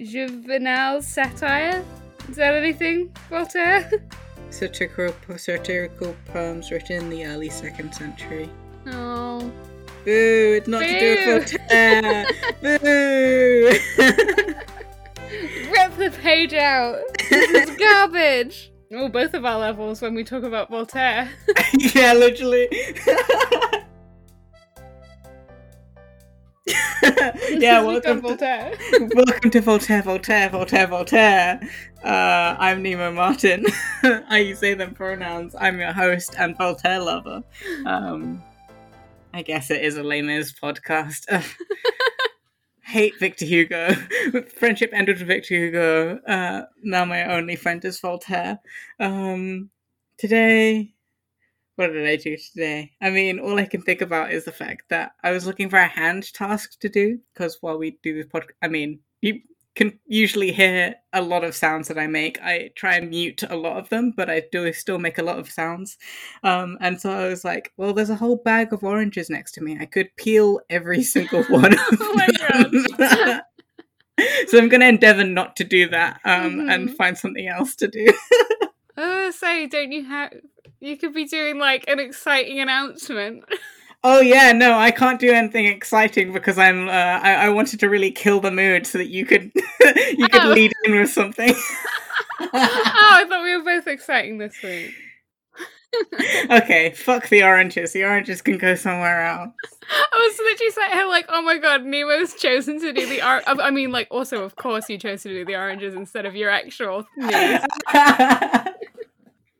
Juvenal satire. Is that anything, Voltaire? Satirical, satirical poems written in the early second century. Oh. Boo! It's not to do Boo. with Voltaire. Boo! Rip the page out. This is garbage. Oh, both of our levels when we talk about Voltaire. yeah, literally. Yeah, welcome, done to, Voltaire. welcome to Voltaire, Voltaire, Voltaire, Voltaire. Uh, I'm Nemo Martin. I use they them pronouns. I'm your host and Voltaire lover. Um, I guess it is a lame-ass podcast. Hate Victor Hugo. Friendship ended with Victor Hugo. Uh, now my only friend is Voltaire. Um, today, what did I do today? I mean, all I can think about is the fact that I was looking for a hand task to do because while we do this podcast, I mean, you can usually hear a lot of sounds that I make. I try and mute a lot of them, but I do still make a lot of sounds. Um, and so I was like, well, there's a whole bag of oranges next to me. I could peel every single one of Oh them. so I'm going to endeavor not to do that um, and Mhm. find something else to do. Oh, say, don't you have? You could be doing like an exciting announcement. Oh yeah, no, I can't do anything exciting because I'm. Uh, I, I wanted to really kill the mood so that you could you could Oh. lead in with something. oh, I thought we were both exciting this week. okay, fuck the oranges. The oranges can go somewhere else. I was literally here like, oh my god, Nemo's chosen to do the or- I mean, like, also, of course, you chose to do the oranges instead of your actual news.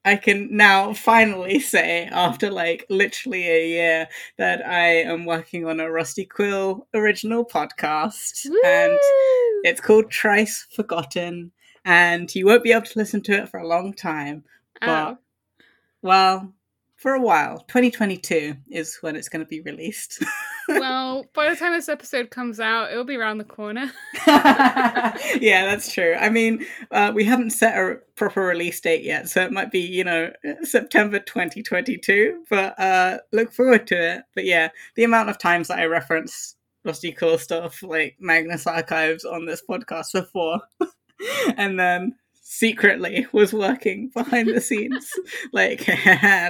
I can now finally say, after like literally a year, that I am working on a Rusty Quill original podcast, and it's called Trice Forgotten, and you won't be able to listen to it for a long time. Oh. but- Well, for a while. 2022 is when it's going to be released. well, by the time this episode comes out, it'll be around the corner. yeah, that's true. I mean, uh, we haven't set a proper release date yet, so it might be, you know, September 2022, but uh, look forward to it. But yeah, the amount of times that I reference Rusty Quill stuff like Magnus Archives on this podcast before, and then secretly was working behind the scenes. like,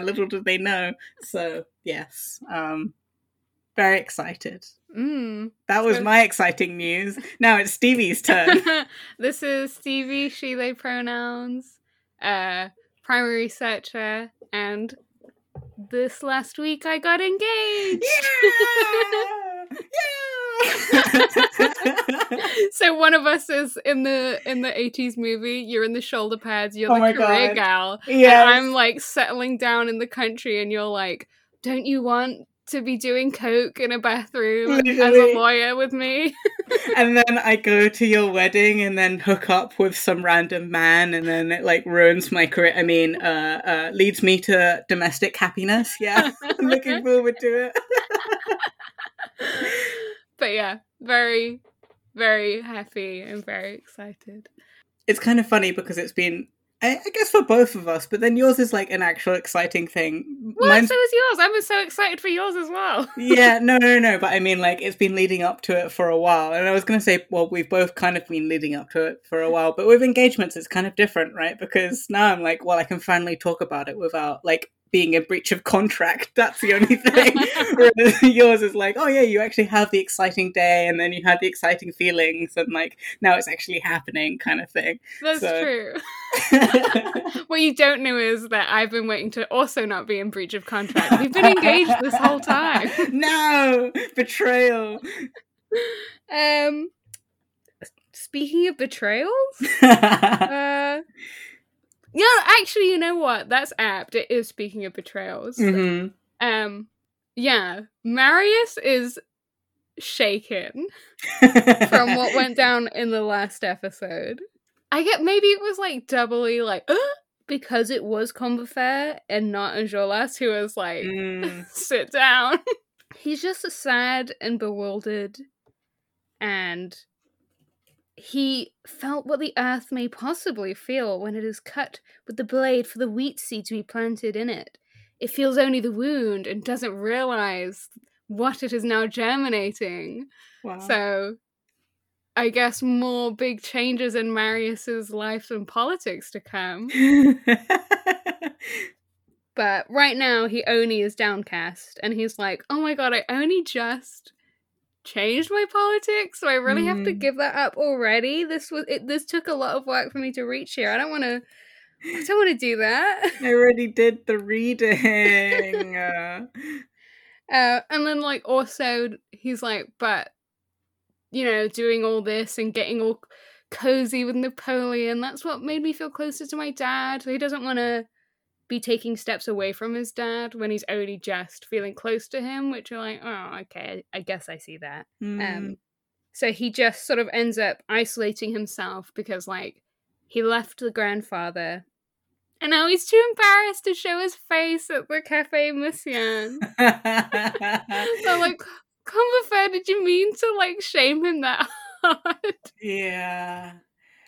little did they know. So, yes, um, very excited. Mm. That was So- my exciting news. Now it's Stevie's turn. this is Stevie, she, they pronouns, uh, primary researcher, and this last week I got engaged. yeah! yeah! so one of us is in the in the 80s movie you're in the shoulder pads you're Oh the career God. gal Yeah. i'm like settling down in the country and you're like don't you want to be doing coke in a bathroom as Literally. a lawyer with me and then I go to your wedding and then hook up with some random man and then it like ruins my career. I mean, uh, uh, leads me to domestic happiness. Yeah, I'm looking forward to it. but yeah very very happy and very excited It's kind of funny because it's been, I, I guess, for both of us, but then yours is like an actual exciting thing. well Mine's so is yours i'm so excited for yours as well yeah, no, no, no. But I mean, like, it's been leading up to it for a while. And I was going to say, well, we've both kind of been leading up to it for a while. But with engagements, it's kind of different, right? Because now I'm like, well, I can finally talk about it without, like, being a breach of contract. That's the only thing. Yours is like, oh, yeah, you actually have the exciting day and then you had the exciting feelings and, like, now it's actually happening kind of thing. that's So- true what you don't know is that i've been waiting to also not be in breach of contract we've been engaged this whole time no! Betrayal! Um, speaking of betrayals, uh, yeah, actually, you know what? That's apt. It is speaking of betrayals. hmm Um, yeah, Marius is shaken from what went down in the last episode. I get maybe it was like doubly like because it was Combeferre and not Enjolras who was like Mm. sit down. He's just sad and bewildered, and he felt what the earth may possibly feel when it is cut with the blade for the wheat seed to be planted in it. It feels only the wound and doesn't realize what it is now germinating. Wow. So, I guess more big changes in Marius's life and politics to come. But right now, he only is downcast, and he's like, "Oh my god, I only just changed my politics, so I really mm. have to mm. give that up already. This was it, this took a lot of work for me to reach here. I don't want to." I don't want to do that. I already did the reading. uh. Uh, and then, like, also, he's like, but, you know, doing all this and getting all cozy with Napoleon, that's what made me feel closer to my dad. He doesn't want to be taking steps away from his dad when he's only just feeling close to him, which are like, oh, okay, I guess I see that. Mm. Um, so he just sort of ends up isolating himself because, like, he left the grandfather, and now he's too embarrassed to show his face at the Cafe Musain. so, like, Combeferre, did you mean to like shame him that hard? Yeah.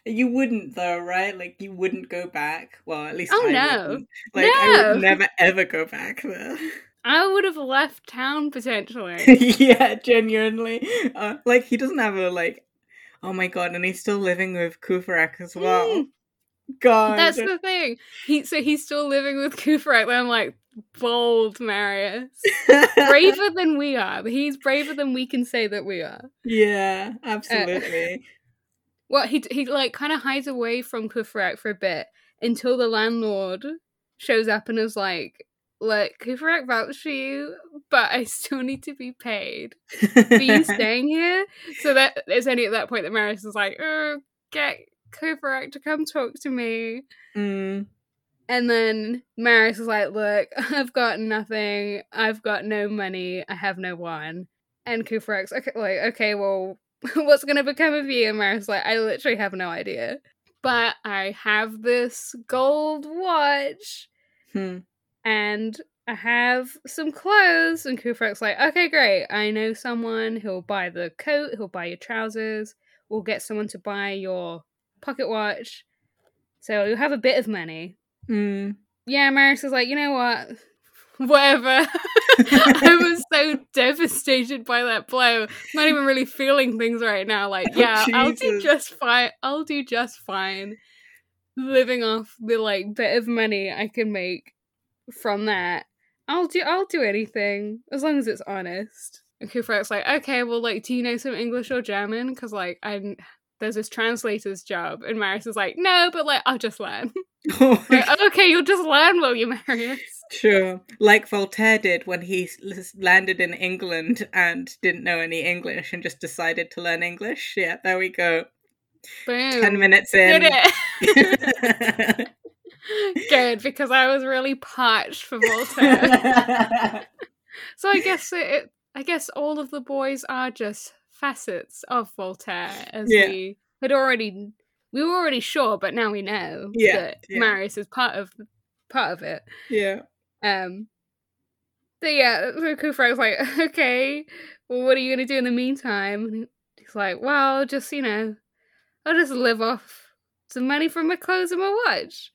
You wouldn't though, right? Like you wouldn't go back. Well, at least oh I no, wouldn't. like no. I would never ever go back there. I would have left town potentially. yeah, genuinely. Uh, like he doesn't have a like. Oh my god, and he's still living with Courfeyrac as well. Mm. God, that's the thing. He so he's still living with Courfeyrac. I'm like bold, Marius, braver than we are. He's braver than we can say that we are. Yeah, absolutely. Uh, well, he he like kind of hides away from Courfeyrac for a bit until the landlord shows up and is like, "Look, Courfeyrac vouched for you, but I still need to be paid for you staying here." So that it's only at that point that Marius is like, oh, "Get Courfeyrac to come talk to me." Mm. And then Marius is like, "Look, I've got nothing. I've got no money. I have no one." And Courfeyrac's okay, like, "Okay, well." what's gonna become of you? And like, I literally have no idea. But I have this gold watch. Hmm. And I have some clothes. And Courfeyrac's like, okay, great. I know someone who'll buy the coat, who'll buy your trousers. We'll get someone to buy your pocket watch. So you'll have a bit of money. Mm. Yeah, Marius is like, you know what? Whatever. I was so devastated by that blow. I'm not even really feeling things right now. Like, yeah, oh, I'll do just fine. I'll do just fine. Living off the like bit of money I can make from that. I'll do I'll do anything as long as it's honest. And Courfeyrac's like, okay, well, like, do you know some English or German? Because like, I there's this translator's job, and Marius is like, no, but like, I'll just learn. Like, okay, you'll just learn, will you, Marius? Sure. Like Voltaire did when he landed in England and didn't know any English and just decided to learn English. Yeah, there we go. Boom. 10 minutes in. Did it. Good, because I was really parched for Voltaire. so I guess it, I guess all of the boys are just facets of Voltaire as yeah. we had already we were already sure, but now we know yeah, that yeah. Marius is part of part of it. Yeah. Um, but yeah, was like, okay, well, what are you going to do in the meantime? And he's like, well, just, you know, I'll just live off some money from my clothes and my watch.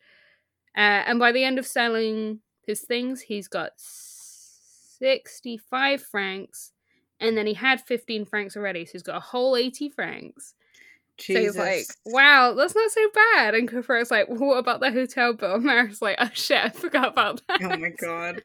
Uh, and by the end of selling his things, he's got 65 francs. And then he had 15 francs already, so he's got a whole 80 francs. Jesus. So he's like, wow, that's not so bad. And Courfeyrac like, well, what about the hotel bill? And Marius like, oh shit, I forgot about that. Oh my god.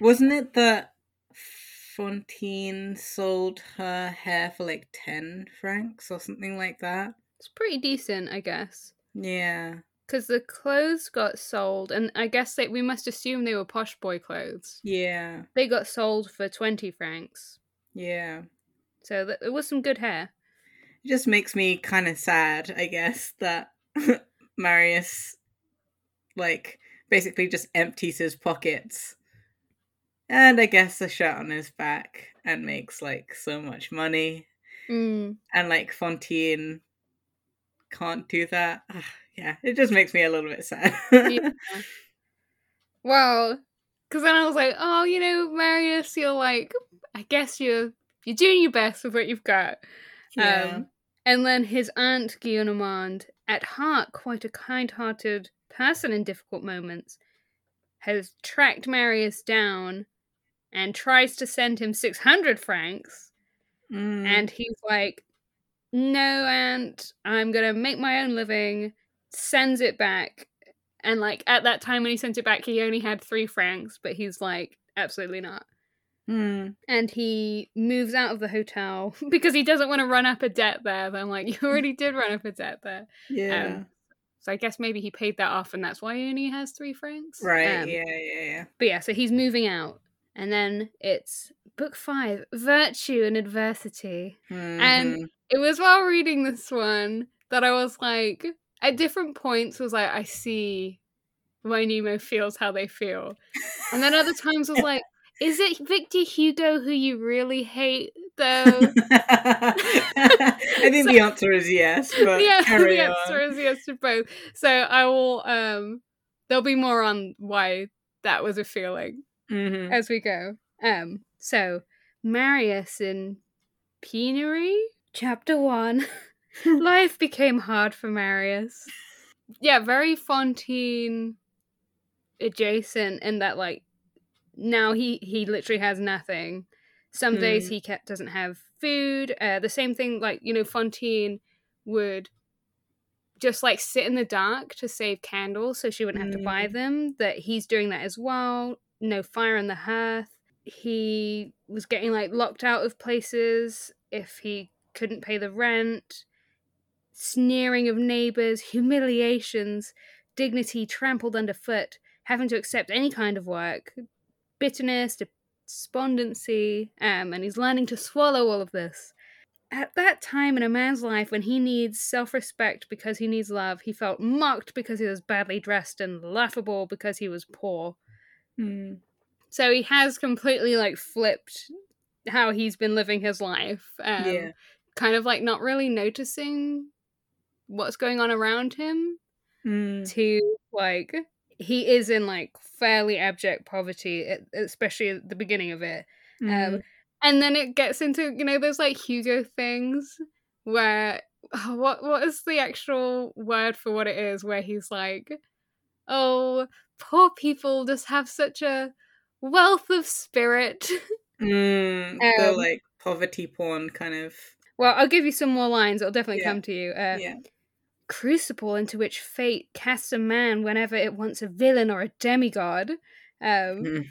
Wasn't it that Fantine sold her hair for like 10 francs or something like that? It's pretty decent, I guess. Yeah. Because the clothes got sold, and I guess that we must assume they were posh boy clothes. Yeah. They got sold for 20 francs. Yeah. So th- it was some good hair it just makes me kind of sad, I guess, that Marius, like, basically just empties his pockets and I guess a shirt on his back and makes, like, so much money. Mm. And, like, Fantine can't do that. Ugh, yeah, it just makes me a little bit sad. yeah. Well, because then I was like, oh, you know, Marius, you're like, I guess you're you're doing your best with what you've got. Yeah. Um, and then his aunt Gillenormand, at heart quite a kind-hearted person in difficult moments, has tracked Marius down and tries to send him 600 francs. Mm. And he's like, no, aunt, I'm gonna make my own living, sends it back. And like at that time when he sent it back, he only had three francs, but he's like, absolutely not. Hmm. And he moves out of the hotel because he doesn't want to run up a debt there. But I'm like, you already did run up a debt there. Yeah. Um, So I guess maybe he paid that off and that's why he only has three francs. right. Um, yeah. Yeah. Yeah. But yeah, so he's moving out. And then it's book five Virtue and Adversity. And Mhm. it was while reading this one that I was like, at different points, was like, I see why Nemo feels how they feel. And then other times was like, is it Victor Hugo who you really hate, though? I think the answer is yes, but yeah, the on. answer is yes to both. So I will, um, there'll be more on why that was a feeling Mhm. as we go. Um, so Marius in Penury, chapter one. Life became hard for Marius. Yeah, very Fantine adjacent in that like now he he literally has nothing. Some days Hmm. he ca- doesn't have food. Uh, the same thing like you know Fantine would just like sit in the dark to save candles so she wouldn't have to buy Mm. them. That he's doing that as well. No fire on the hearth. He was getting like locked out of places if he couldn't pay the rent. Sneering of neighbors, humiliations, dignity trampled underfoot, having to accept any kind of work, bitterness, despondency, um, and he's learning to swallow all of this. At that time in a man's life when he needs self respect because he needs love, he felt mocked because he was badly dressed and laughable because he was poor. Mm. So he has completely like flipped how he's been living his life. Um, Yeah. Kind of like not really noticing what's going on around him Mm. to like he is in like fairly abject poverty, especially at the beginning of it. Mm. Um, and then it gets into you know those like Hugo things where oh, what what is the actual word for what it is where he's like, oh, poor people just have such a wealth of spirit. Mm. the um, like poverty porn kind of. well, I'll give you some more lines. It'll definitely Yeah. come to you. Uh, yeah. Crucible into which fate casts a man whenever it wants a villain or a demigod. Um, Mm.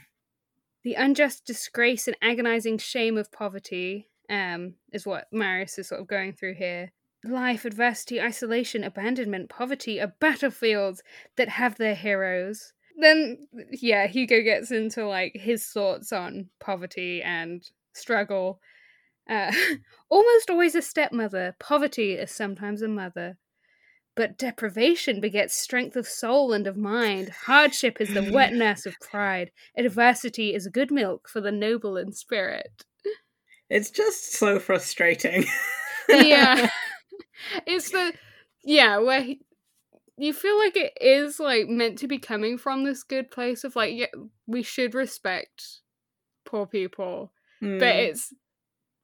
The unjust disgrace and agonizing shame of poverty um, is what Marius is sort of going through here. Life, adversity, isolation, abandonment, poverty are battlefields that have their heroes. Then, yeah, Hugo gets into like his thoughts on poverty and struggle. Uh, almost always a stepmother, poverty is sometimes a mother. But deprivation begets strength of soul and of mind. Hardship is the wet nurse of pride. Adversity is good milk for the noble in spirit. It's just so frustrating. yeah. it's the yeah, where he, you feel like it is like meant to be coming from this good place of like yeah, we should respect poor people. Mm. But it's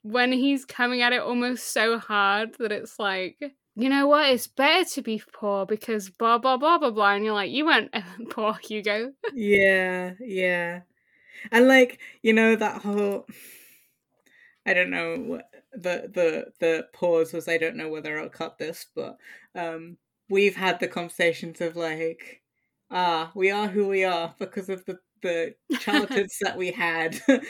when he's coming at it almost so hard that it's like you know what? It's better to be poor because blah blah blah blah blah, and you're like, you weren't poor, Hugo. yeah, yeah. And like, you know, that whole I don't know what the the the pause was I don't know whether I'll cut this, but um we've had the conversations of like ah, we are who we are because of the the childhoods that we had. um,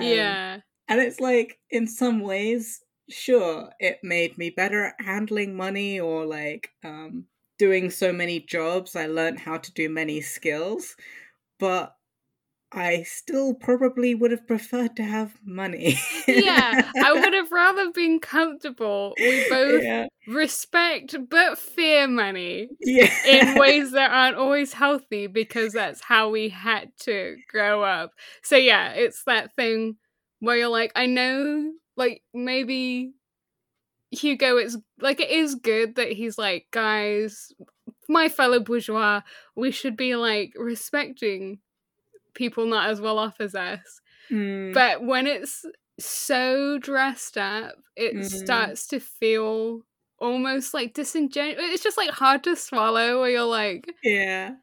yeah, And it's like, in some ways, sure, it made me better at handling money or like um, doing so many jobs. I learned how to do many skills, but I still probably would have preferred to have money. yeah. I would have rather been comfortable. We both yeah. respect but fear money. Yeah. in ways that aren't always healthy because that's how we had to grow up. So yeah, it's that thing where you're like, I know, like maybe Hugo, it's like it is good that he's like, guys, my fellow bourgeois, we should be like respecting people not as well off as us. Mm, But when it's so dressed up, it Mhm. starts to feel almost like disingenuous. It's just like hard to swallow where you're like, yeah.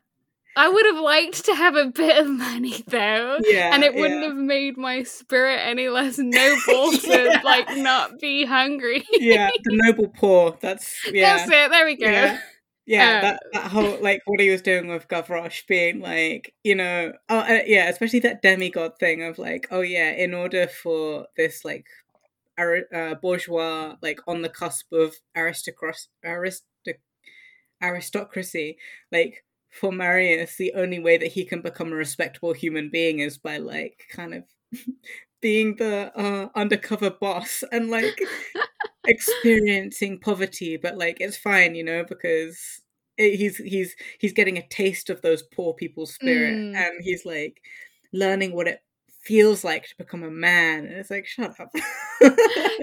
I would have liked to have a bit of money though. Yeah. and it wouldn't yeah. have made my spirit any less noble Yeah. to like not be hungry. yeah, the noble poor. That's yeah. That's it. There we go. Yeah. Yeah, Uh, that, that whole like what he was doing with Gavroche being like, you know, oh uh, yeah, especially that demigod thing of like, oh yeah, in order for this like ari- uh, bourgeois like on the cusp of aristocracy, aristoc- aristocracy, like for Marius, the only way that he can become a respectable human being is by like kind of being the uh, undercover boss and like experiencing poverty, but like it's fine, you know, because it, he's he's he's getting a taste of those poor people's spirit, Mm. and he's like learning what it feels like to become a man. And it's like, shut up.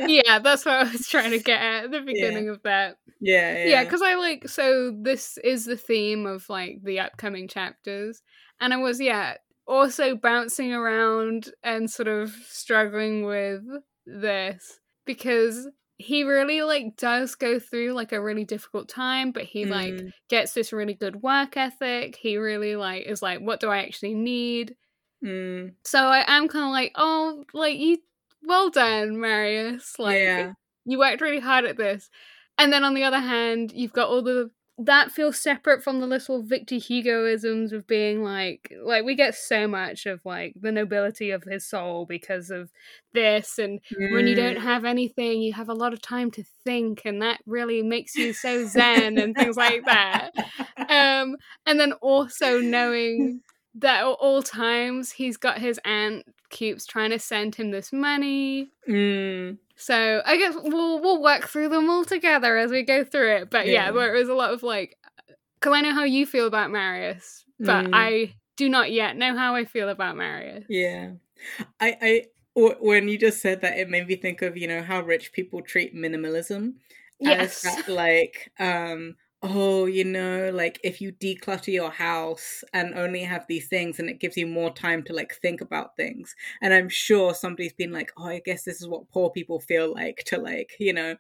yeah, that's what I was trying to get at at the beginning of that. yeah, Yeah, because I like so this is the theme of like the upcoming chapters, and I was yeah also bouncing around and sort of struggling with this because he really like does go through like a really difficult time, but he like Mm, gets this really good work ethic. He really like is like, what do I actually need? Mm, So I am kind of like, oh, like you, well done, Marius. Like yeah, you worked really hard at this. And then on the other hand, you've got all the that feels separate from the little Victor Hugoisms of being like like we get so much of like the nobility of his soul because of this and when you don't Mm. have anything you have a lot of time to think and that really makes you so zen and things like that um and then also knowing that at all times he's got his aunt keeps trying to send him this money Mm, so I guess we'll we'll work through them all together as we go through it. But yeah, Yeah. there was a lot of like, because I know how you feel about Marius, but Mm. I do not yet know how I feel about Marius. yeah. I I when you just said that, it made me think of you know how rich people treat minimalism Yes. that like um oh you know like if you declutter your house and only have these things and it gives you more time to like think about things and i'm sure somebody's been like oh i guess this is what poor people feel like to like you know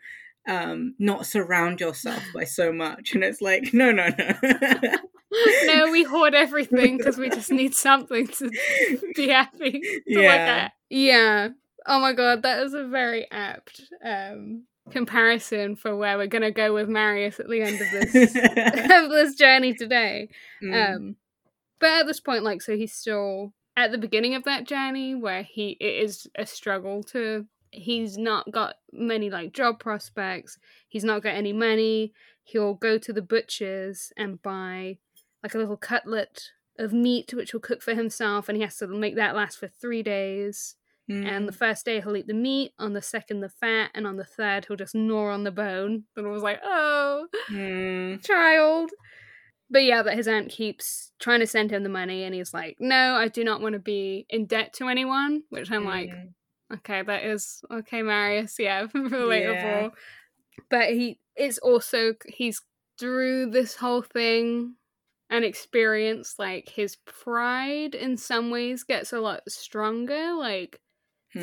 um not surround yourself by so much and it's like no no no no, we hoard everything because we just need something to be happy to yeah. Yeah. Oh my god, that is a very apt um comparison for where we're gonna go with Marius at the end of this of this journey today. Mm, Um, but at this point, like, so he's still at the beginning of that journey where he it is a struggle to. He's not got many like job prospects. He's not got any money. He'll go to the butcher's and buy like a little cutlet of meat, which he'll cook for himself, and he has to make that last for three days. And the mm, first day he'll eat the meat, on the second the fat, and on the third he'll just gnaw on the bone. And I was like, oh, mm, child. But yeah, that his aunt keeps trying to send him the money, and he's like, "No, I do not want to be in debt to anyone." Which I'm like, mm. okay, that is okay, Marius. Yeah, relatable. Yeah. But he, it's also he's through this whole thing and experience like his pride in some ways gets a lot stronger. Like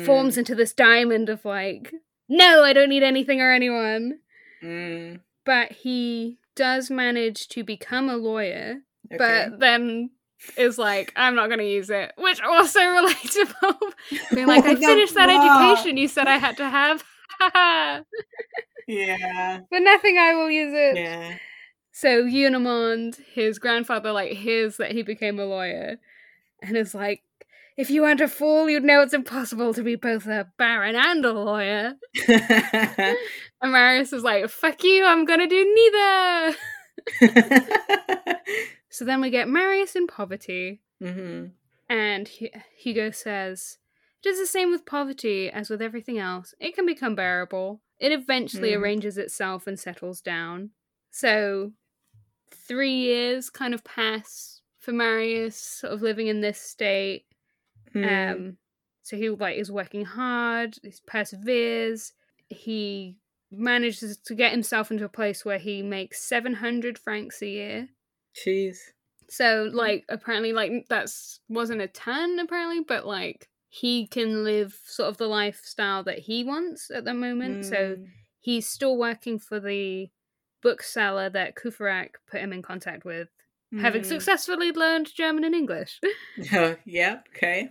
forms Mm, into this diamond of like, no, I don't need anything or anyone mm, but he does manage to become a lawyer, okay. but then is like, I'm not going to use it, which also relatable. Being like, I finished that education you said I had to have. yeah For nothing, I will use it. yeah So Gillenormand, his grandfather, like hears that he became a lawyer, and is like, "If you weren't a fool, you'd know it's impossible to be both a baron and a lawyer." And Marius is like, "Fuck you! I'm gonna do neither." So then we get Marius in poverty, hmm and Hu- Hugo says, "It is the same with poverty as with everything else. It can become bearable. It eventually Mm. arranges itself and settles down." So, three years kind of pass for Marius, sort of living in this state. Mm. Um, so he like is working hard. He perseveres. He manages to get himself into a place where he makes seven hundred francs a year. Jeez. So like apparently like that's wasn't a ton apparently, but like he can live sort of the lifestyle that he wants at the moment. So Mm. he's still working for the bookseller that Courfeyrac put him in contact with. Having Mm. successfully learned German and English. Yeah, okay.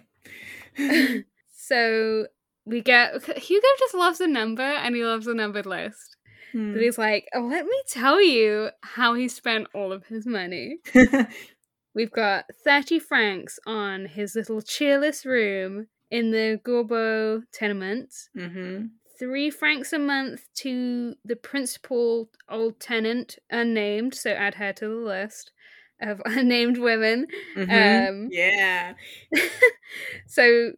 so we get Hugo just loves a number and he loves a numbered list. Hmm. But he's like, oh, let me tell you how he spent all of his money. We've got 30 francs on his little cheerless room in the Gorbeau tenement, mm-hmm. three francs a month to the principal old tenant, unnamed, so add her to the list of unnamed women. Mm-hmm. Um, yeah. so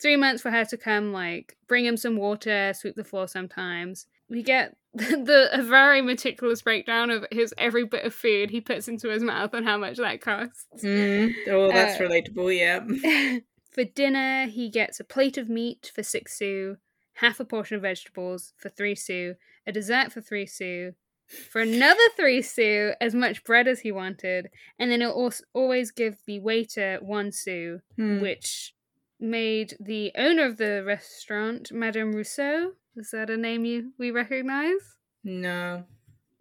three months for her to come, like bring him some water, sweep the floor sometimes. We get the a very meticulous breakdown of his every bit of food he puts into his mouth and how much that costs. Mm. Oh, that's Uh, relatable. Yeah. for dinner, he gets a plate of meat for six sous, half a portion of vegetables for three sous, a dessert for three sous, for another three sous, as much bread as he wanted, and then he'll also always give the waiter one sou, Hmm. which made the owner of the restaurant, Madame Rousseau, is that a name you we recognize? No.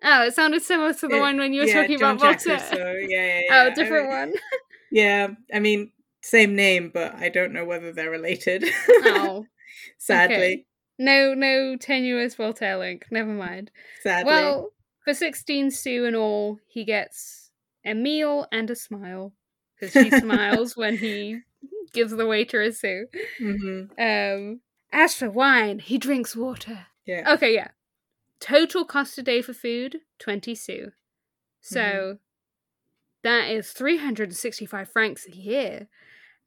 Oh, it sounded similar to the Yeah, one when you were yeah, talking John about Voltaire. Rousseau. Yeah, yeah, yeah. Oh, I different mean- one. Yeah, I mean, same name, but I don't know whether they're related. oh, Sadly. okay. no, no tenuous Voltaire link. Never mind. Sadly. Well, for 16 sous in all, he gets a meal and a smile. Because she smiles when he gives the waiter a sou. hmm Um, as for wine, he drinks water. Yeah. Okay, yeah. Total cost a day for food, 20 sous. So Mhm. that is 365 francs a year.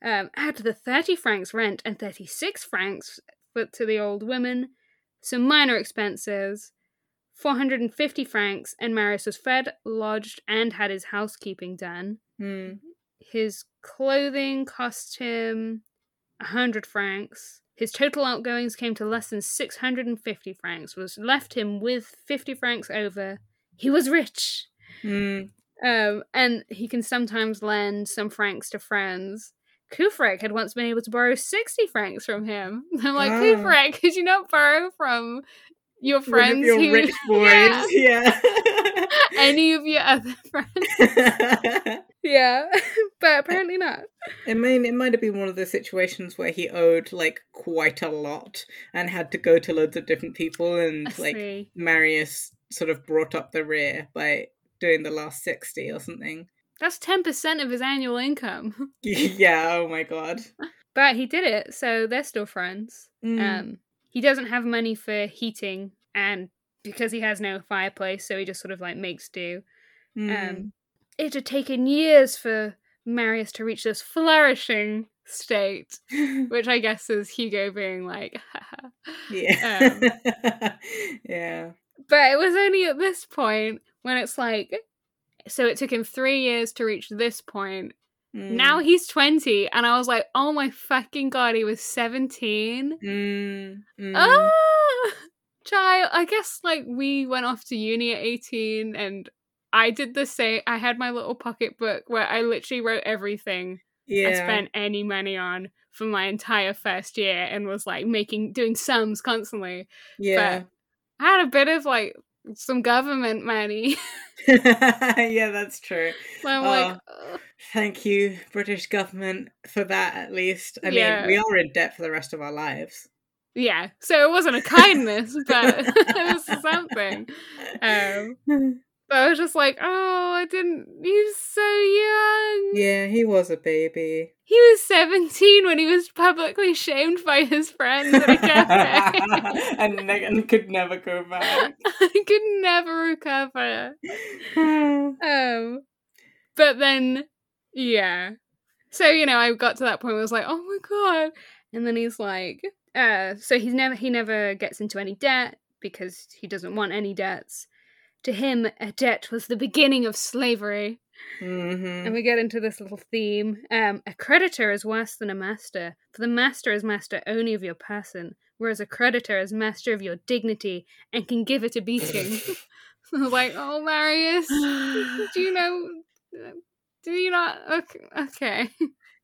Um, add the 30 francs rent and 36 francs put to the old women, some minor expenses, 450 francs, and Marius was fed, lodged, and had his housekeeping done. Mm. His clothing cost him 100 francs. His total outgoings came to less than 650 francs, was left him with 50 francs over. He was rich. Mm. Um, and he can sometimes lend some francs to friends. Courfeyrac had once been able to borrow 60 francs from him. I'm like, Wow. Courfeyrac, could you not borrow from your friends your who rich boys. Yeah. Yeah. any of your other friends? Yeah, but apparently not. it might it might have been one of those situations where he owed like quite a lot and had to go to loads of different people I and like. Marius sort of brought up the rear by doing the last 60 or something. That's 10% of his annual income. yeah, oh my god. But he did it, so they're still friends. Mm. Um, he doesn't have money for heating, and because he has no fireplace, so he just sort of like makes do. Mm. Um, it had taken years for Marius to reach this flourishing state, which I guess is Hugo being like, Haha. yeah. um, yeah. but it was only at this point when it's like, so it took him three years to reach this point. Now Mm. he's 20, and I was like, oh my fucking god, he was 17. Mm. Mm. Ah, child. I guess like we went off to uni at 18 and I did the same. I had my little pocketbook where I literally wrote everything yeah. I spent any money on for my entire first year and was like making, doing sums constantly. yeah. I had a bit of like some government money. yeah, that's true. So I'm Oh. like. Thank you, British government, for that at least. I Yeah. mean, we are in debt for the rest of our lives. yeah. So it wasn't a kindness, but it was something. Um, but I was just like, oh, I didn't. He was so young. yeah, he was a baby. He was 17 when he was publicly shamed by his friends at a cafe. and, ne- and could never go back. I could never recover. Um, but then, yeah. So you know, I got to that point where I was like, oh my god. And then he's like, uh, so he's never he never gets into any debt because he doesn't want any debts. To him, a debt was the beginning of slavery. Mhm. And we get into this little theme. Um, a creditor is worse than a master, for the master is master only of your person, whereas a creditor is master of your dignity and can give it a beating. Like, oh, Marius, do you know? Do you not? Okay. okay.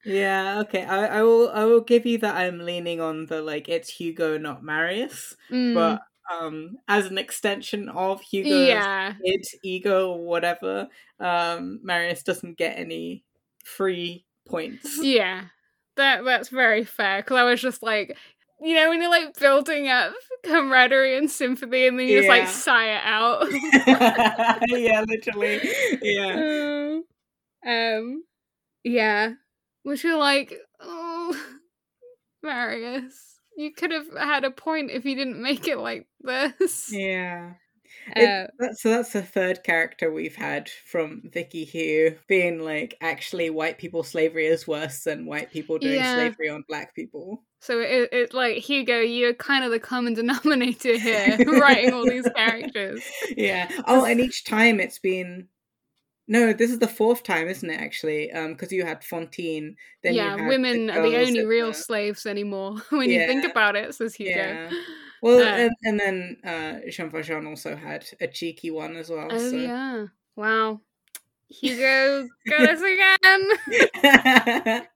Yeah, okay. I, I will I will give you that I'm leaning on the like it's Hugo not Marius, Mm, but um, as an extension of Hugo's yeah. id, ego, or whatever, um, Marius doesn't get any free points. Yeah. That that's very fair. Because I was just like, you know, when you're like building up camaraderie and sympathy, and then you just like sigh it out. yeah, literally. Yeah. Uh, um, yeah. Which you're like, oh, Marius, you could have had a point if you didn't make it like this. Yeah. Uh, It- that's, so that's the third character we've had from Vicky Hugh being like, actually, white people slavery is worse than white people doing Yeah. slavery on black people. so it, it like Hugo, you're kind of the common denominator here, writing all these characters. Yeah. Oh, and each time it's been. No, this is the fourth time, isn't it? Actually, because you had Fantine. Then you yeah, women are the only real the- slaves anymore. When you think about it, says Hugo. Yeah. Well, Uh, and, and then uh, Jean Valjean also had a cheeky one as well. Oh so. yeah! Wow, Hugo got us again.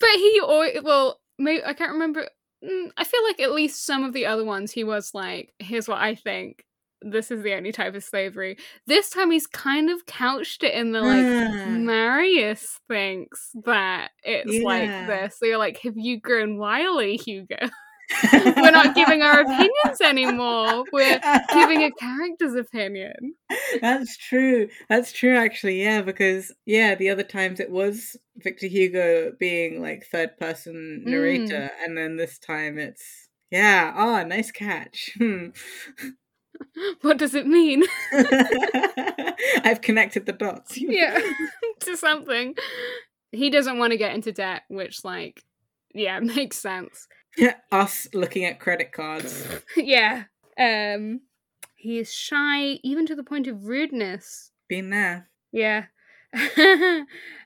But he or well, maybe I can't remember. Mm, I feel like at least some of the other ones he was like, "Here's what I think. This is the only type of slavery." This time he's kind of couched it in the like. Ah. Marius thinks that it's like this. So you're like, have you grown wily, Hugo? We're not giving our opinions anymore. We're giving a character's opinion. That's true. That's true, actually. Yeah, because yeah, the other times it was Victor Hugo being like third person Mm. narrator, and then this time it's yeah. Ah, nice catch. What does it mean? I've connected the dots. yeah, to something. He doesn't want to get into debt, which, like, yeah, makes sense. Us looking at credit cards. yeah. Um, he is shy, even to the point of rudeness. Been there. Yeah.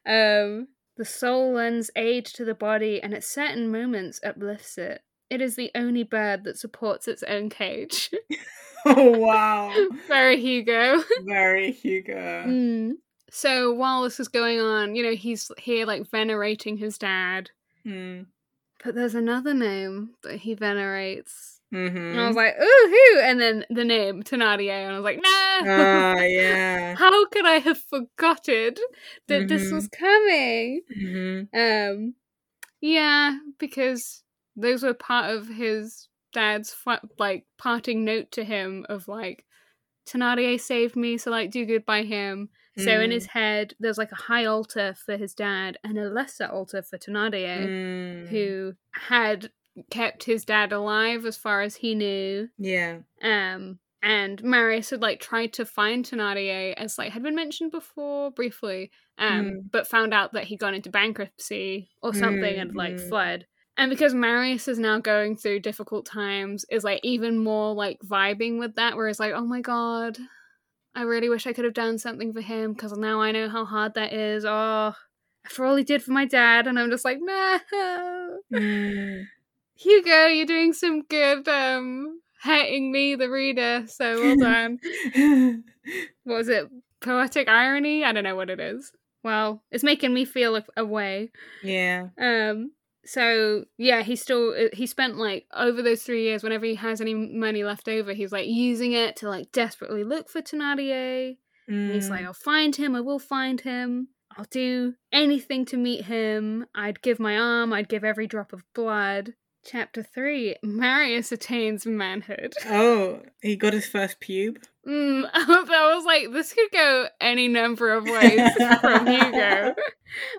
um, the soul lends aid to the body, and at certain moments uplifts it. It is the only bird that supports its own cage. Oh wow. Very Hugo. Very Hugo. Mm. So while this is going on, you know, he's here like venerating his dad. Mm. But there's another name that he venerates. hmm And I was like, ooh, who? And then the name, Thenardier. And I was like, no! Ah, yeah. How could I have forgotten that this Mhm. was coming? hmm Um, yeah, because those were part of his dad's like parting note to him of like, Thenardier saved me, so like do good by him. So in Mm. his head, there's like a high altar for his dad and a lesser altar for Thenardier, Mm. who had kept his dad alive as far as he knew. Yeah. Um, and Marius had like tried to find Thenardier, as like had been mentioned before briefly, um, Mm. but found out that he'd gone into bankruptcy or something and like Mhm. fled. And because Marius is now going through difficult times, is like even more like vibing with that, where it's like, oh my god, I really wish I could have done something for him because now I know how hard that is. Oh, for all he did for my dad, and I'm just like, no. Mm. Hugo, you're doing some good um hurting me, the reader, so well done. what was it? Poetic irony? I don't know what it is. Well, it's making me feel a, a way. yeah. Um so yeah, he still uh, he spent like over those 3 years whenever he has any money left over, he's like using it to like desperately look for Thenardier. And He's Mm. like, I'll find him, I will find him. I'll do anything to meet him. I'd give my arm, I'd give every drop of blood. Chapter 3 Marius attains manhood. Oh, he got his first pube. Mm, I was like, this could go any number of ways from Hugo.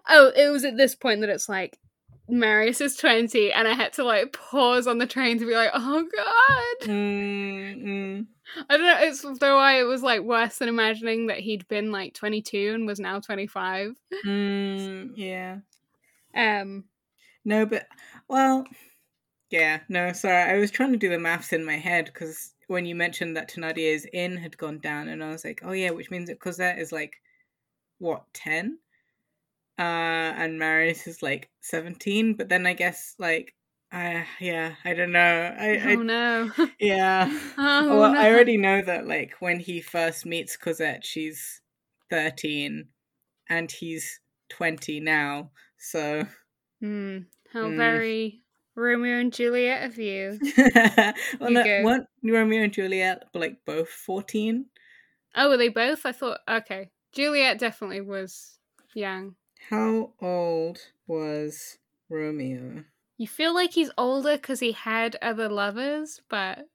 Oh, it was at this point that it's like, Marius is 20, and I had to like pause on the train to be like, oh god. Mm, mm. I don't know, it's though why it was like worse than imagining that he'd been like 22 and was now 25. Mm, yeah. Um, No, but well, yeah. No, sorry. I was trying to do the maths in my head because when you mentioned that Thenardier's inn had gone down, and I was like, oh yeah, which means that Cosette is like what ten, uh, and Marius is like seventeen. But then I guess like. Uh, yeah, I don't know. I, oh I no. yeah. Oh, well, no. I already know that like when he first meets Cosette, she's thirteen, and he's twenty now. So Hmm, how Mm. very Romeo and Juliet of you. well, no, weren't Romeo and Juliet like both fourteen? Oh, were they both? I thought okay. Juliet definitely was young. How old was Romeo? You feel like he's older because he had other lovers, but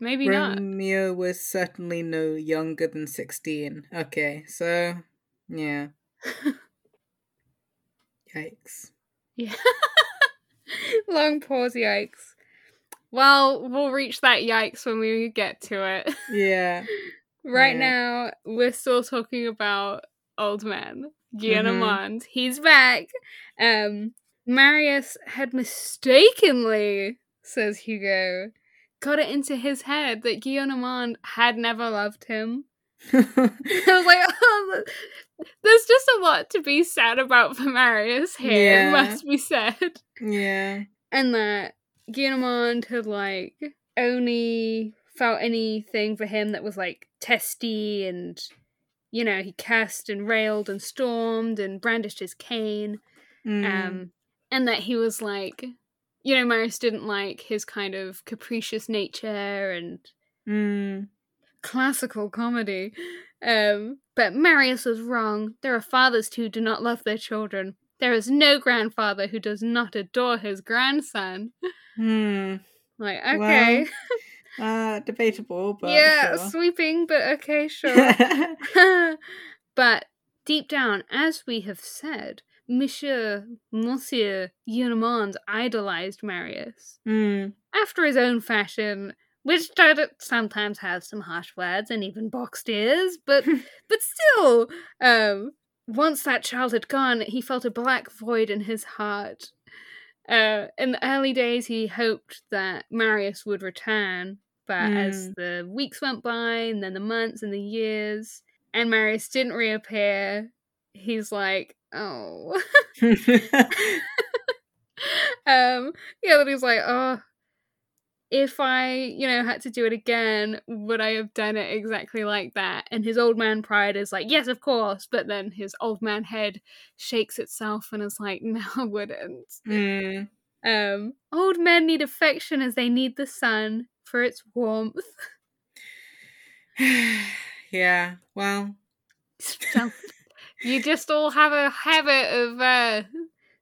maybe not. Romeo was certainly no younger than sixteen. Okay, so yeah. Yikes. Yeah. Long pause, yikes. Well, we'll reach that yikes when we get to it. Yeah. right Yeah. now, we're still talking about old man, Mhm. He's back. Um, Marius had mistakenly, says Hugo, got it into his head that Gillenormand had never loved him. I was like, oh, there's just a lot to be sad about for Marius here, Yeah. must be said. yeah. And that Gillenormand had like only felt anything for him that was like testy and you know, he cursed and railed and stormed and brandished his cane. Mm. Um and that he was like you know, Marius didn't like his kind of capricious nature and Mm. classical comedy. Um, but Marius was wrong. There are fathers who do not love their children. There is no grandfather who does not adore his grandson. Hmm. Like, okay. Uh, debatable, but yeah, sure. sweeping, but okay, sure. but deep down, as we have said, Monsieur, Monsieur Gillenormand idolized Marius. mm. after his own fashion, which did sometimes have some harsh words and even boxed ears, but but still, um, once that child had gone, he felt a black void in his heart. Uh, in the early days, he hoped that Marius would return, but as the weeks went by, and then the months and the years, and Marius didn't reappear, he's like, oh. um yeah then he's like oh if i you know had to do it again would i have done it exactly like that and his old man pride is like yes of course but then his old man head shakes itself and is like no i wouldn't Mm. um old men need affection as they need the sun for its warmth yeah. Well. You just all have a habit of uh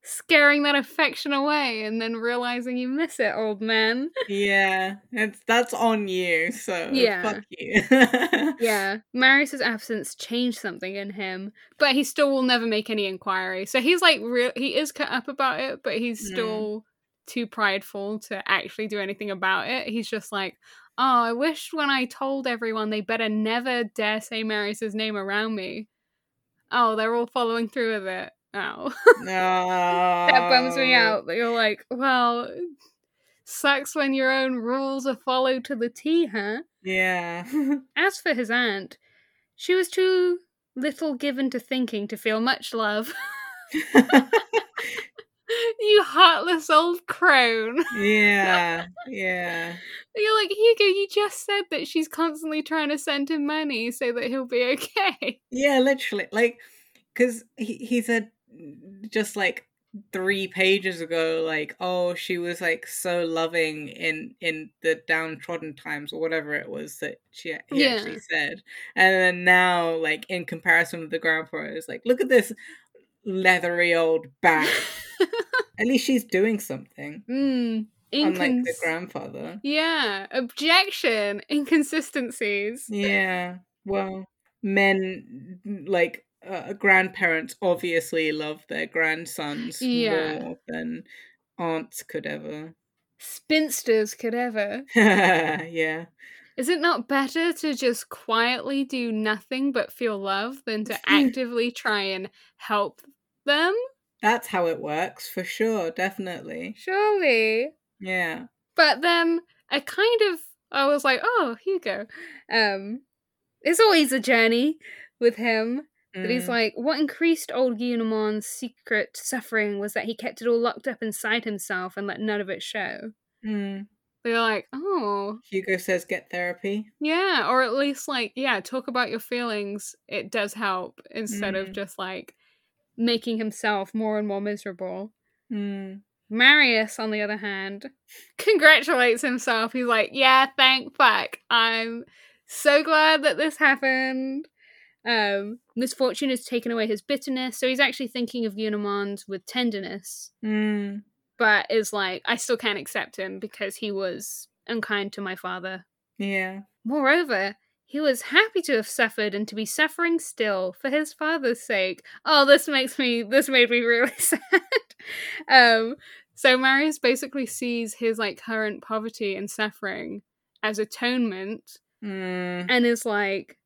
scaring that affection away and then realizing you miss it old man Yeah. It's that's on you. So Yeah. Fuck you. Yeah, Marius's absence changed something in him, but he still will never make any inquiry. So he's like, real he is cut up about it, but he's Mm. Too prideful to actually do anything about it. He's just like, oh, I wish when I told everyone they better never dare say Marius's name around me. Oh, they're all following through with it. Oh, no. that bums me out. That you're like, well, sucks when your own rules are followed to the T, huh? Yeah. As for his aunt, she was too little given to thinking to feel much love. you heartless old crone. yeah. Yeah. You're like, Hugo, you just said that she's constantly trying to send him money so that he'll be okay. Yeah, literally. Like, because he, he said just like three pages ago, like, oh, she was like so loving in in the downtrodden times or whatever it was that she he Yeah. actually said, and then now, like in comparison with the grandpa, it's like, look at this leathery old bat. At least she's doing something, mm, unlike the grandfather. Yeah, objection, inconsistencies. Yeah. Well, men like uh, grandparents obviously love their grandsons Yeah. more than aunts could ever. Spinsters could ever. yeah. Is it not better to just quietly do nothing but feel love than to actively try and help them? That's how it works for sure, definitely. Surely. Yeah. But then I kind of I was like, oh, Hugo. Um it's always a journey with him. But he's Mm. like, what increased old Gillenormand's secret suffering was that he kept it all locked up inside himself and let none of it show. Mm. They're like, oh, Hugo says get therapy. yeah, or at least like, yeah, talk about your feelings. It does help instead of Mm. just like making himself more and more miserable. Mm. Marius, on the other hand, congratulates himself. He's like, "Yeah, thank fuck. I'm so glad that this happened." Um, misfortune has taken away his bitterness, so he's actually thinking of Gillenormand with tenderness, Mm. But is like, "I still can't accept him because he was unkind to my father." Yeah. Moreover, he was happy to have suffered and to be suffering still for his father's sake. Oh, this makes me this made me really sad. um so Marius basically sees his like current poverty and suffering as atonement Mm. and is like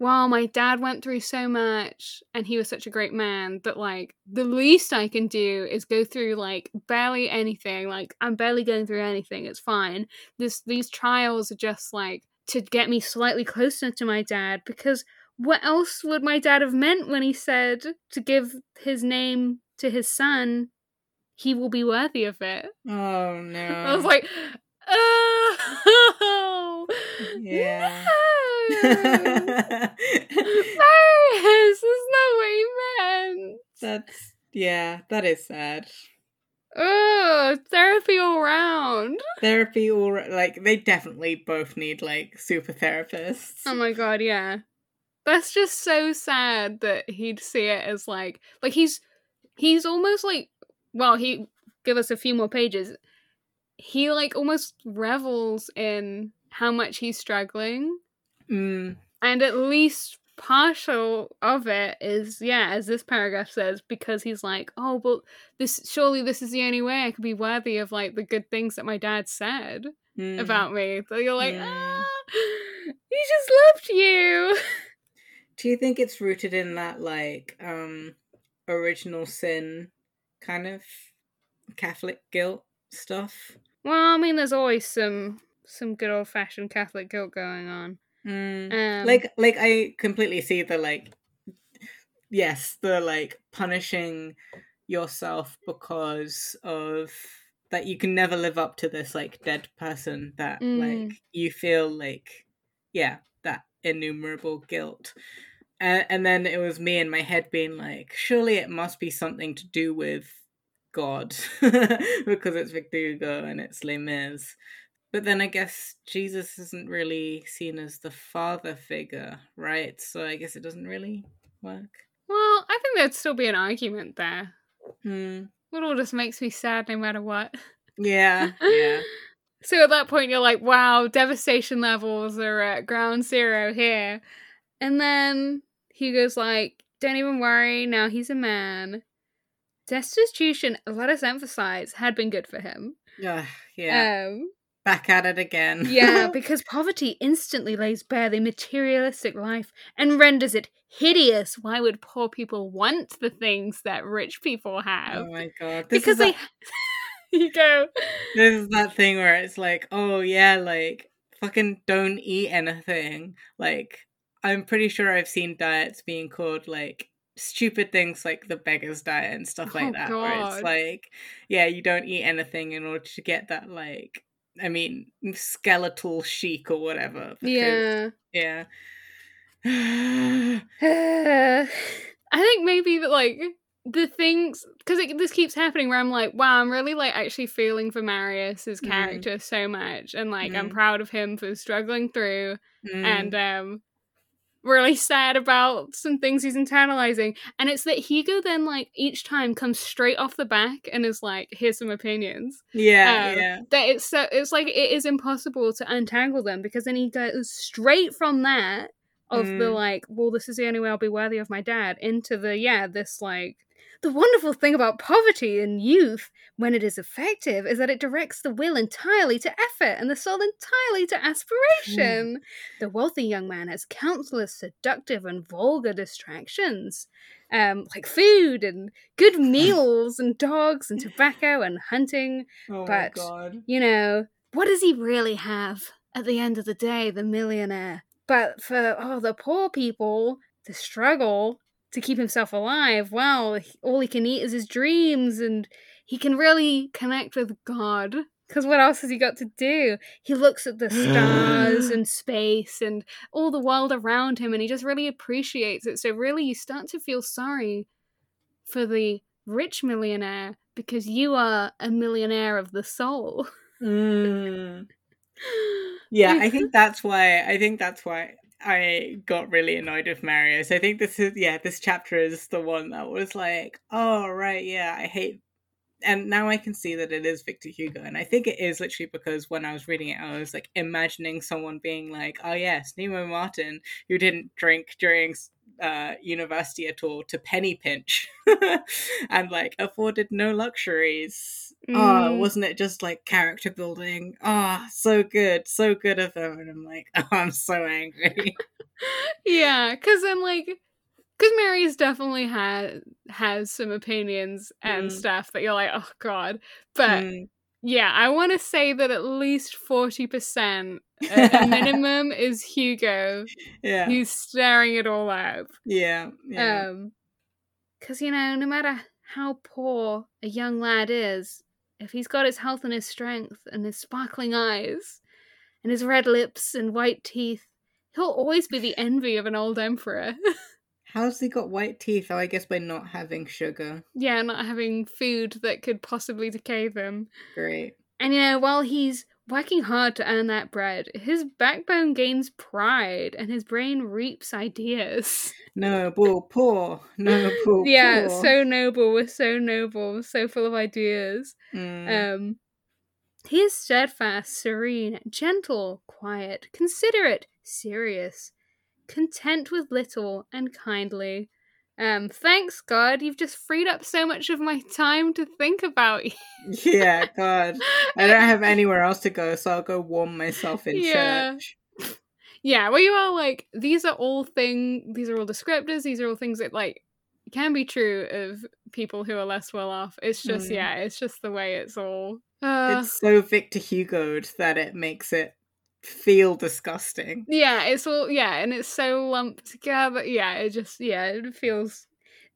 wow my dad went through so much and he was such a great man that like the least i can do is go through like barely anything like i'm barely going through anything it's fine this these trials are just like to get me slightly closer to my dad because what else would my dad have meant when he said to give his name to his son he will be worthy of it Oh no. i was like oh Yeah. no. That's not what he meant. That's yeah, that is sad. Oh, therapy all round. Therapy or like they definitely both need like super therapists. Oh my god, yeah. That's just so sad that he'd see it as like like he's he's almost like well, he give us a few more pages. He like almost revels in how much he's struggling. Mm. And at least partial of it is, yeah, as this paragraph says, because he's like, oh, but this surely this is the only way I could be worthy of like the good things that my dad said Mm. about me. So you're like, Mm. ah, he just loved you. Do you think it's rooted in that like um original sin kind of Catholic guilt stuff? Well, I mean, there's always some some good old fashioned Catholic guilt going on. Mm. Um, like like I completely see the like yes, the like punishing yourself because of that you can never live up to this like dead person that Mm. like you feel like yeah, that innumerable guilt. And, and then it was me in my head being like, surely it must be something to do with God because it's Victor Hugo and it's Les Mis. But then I guess Jesus isn't really seen as the father figure, right? So I guess it doesn't really work. well, I think there'd still be an argument there. Hmm. It all just makes me sad no matter what. Yeah, yeah. So at that point, you're like, wow, devastation levels are at ground zero here. And then Hugo's like, don't even worry, now he's a man. Destitution, let us emphasize, had been good for him. Ugh, yeah. Um, Back at it again. yeah, because poverty instantly lays bare the materialistic life and renders it hideous. Why would poor people want the things that rich people have? oh my god. This because they. that, you go. this is that thing where it's like, oh yeah, like fucking don't eat anything. Like I'm pretty sure I've seen diets being called like stupid things like the beggar's diet and stuff like Oh, that. Where God. it's like, yeah, you don't eat anything in order to get that like I mean skeletal chic or whatever. because- Yeah. Yeah. I think maybe that like the things because this keeps happening where I'm like, wow, I'm really like actually feeling for Marius's Mhm. character so much, and like I'm Mhm. proud of him for struggling through, Mm. and um, really sad about some things he's internalizing. And it's that Hugo then like each time comes straight off the back and is like, here's some opinions. yeah, um, yeah. That it's so it's like it is impossible to untangle them because then he goes straight from that of the Mm. like, well, this is the only way I'll be worthy of my dad, into the yeah, this like the wonderful thing about poverty and youth, when it is effective, is that it directs the will entirely to effort and the soul entirely to aspiration. the wealthy young man has countless seductive and vulgar distractions, um, like food and good meals and dogs and tobacco and hunting. Oh but-. You know, what does he really have at the end of the day, the millionaire? But for oh, the poor people, the struggle to keep himself alive, well, all he can eat is his dreams, and he can really connect with God. Because what else has he got to do? He looks at the stars and space and all the world around him, and he just really appreciates it. So, really, you start to feel sorry for the rich millionaire because you are a millionaire of the soul. Mm. Yeah, I think that's why. I think that's why I got really annoyed with Marius. So I think this is yeah, this chapter is the one that was like, oh right, yeah, I hate and now I can see that it is Victor Hugo, and I think it is literally because when I was reading it, I was like imagining someone being like, "Oh yes, Nemo Martin, who didn't drink during uh, university at all, to penny pinch, and like afforded no luxuries. Mm. Oh, wasn't it just like character building? Oh, so good, so good of them." And I'm like, "Oh, I'm so angry." yeah, because then like because Mary's definitely had has some opinions and mm. stuff that you're like, oh god. But mm. yeah, I want to say that at least forty percent, a minimum, is Hugo. Yeah, he's staring it all up. Yeah, yeah. Um, because you know, no matter how poor a young lad is, if he's got his health and his strength and his sparkling eyes and his red lips and white teeth, he'll always be the envy of an old emperor. How's he got white teeth? Oh, I guess by not having sugar. Yeah, not having food that could possibly decay them. Great. And you know, while he's working hard to earn that bread, his backbone gains pride and his brain reaps ideas. Noble, poor, noble. yeah, poor. so noble, we're so noble, so full of ideas. Mm. Um he is steadfast, serene, gentle, quiet, considerate, serious content with little and kindly. Um, thanks God, you've just freed up so much of my time to think about you. yeah, God. I don't have anywhere else to go, so I'll go warm myself in yeah. church. Yeah, well you are like these are all thing these are all descriptors, these are all things that like can be true of people who are less well off. It's just mm. yeah, it's just the way it's all uh... It's so Victor Hugo that it makes it feel disgusting. Yeah, it's all yeah, and it's so lumped together. Yeah, it just yeah, it feels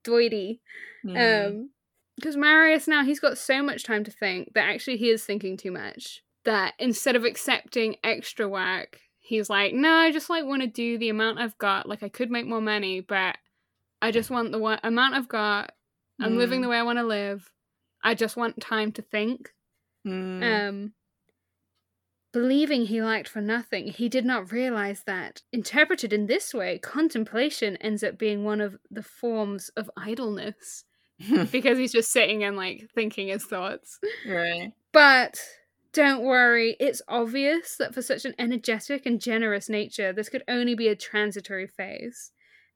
doity. Mm. Um because Marius now he's got so much time to think that actually he is thinking too much. That instead of accepting extra work, he's like, no, I just like want to do the amount I've got. Like I could make more money, but I just want the one- amount I've got. I'm mm. living the way I want to live. I just want time to think. Mm. Um Believing he liked for nothing, he did not realize that, interpreted in this way, contemplation ends up being one of the forms of idleness. because he's just sitting and like thinking his thoughts. Right. But don't worry, it's obvious that for such an energetic and generous nature, this could only be a transitory phase.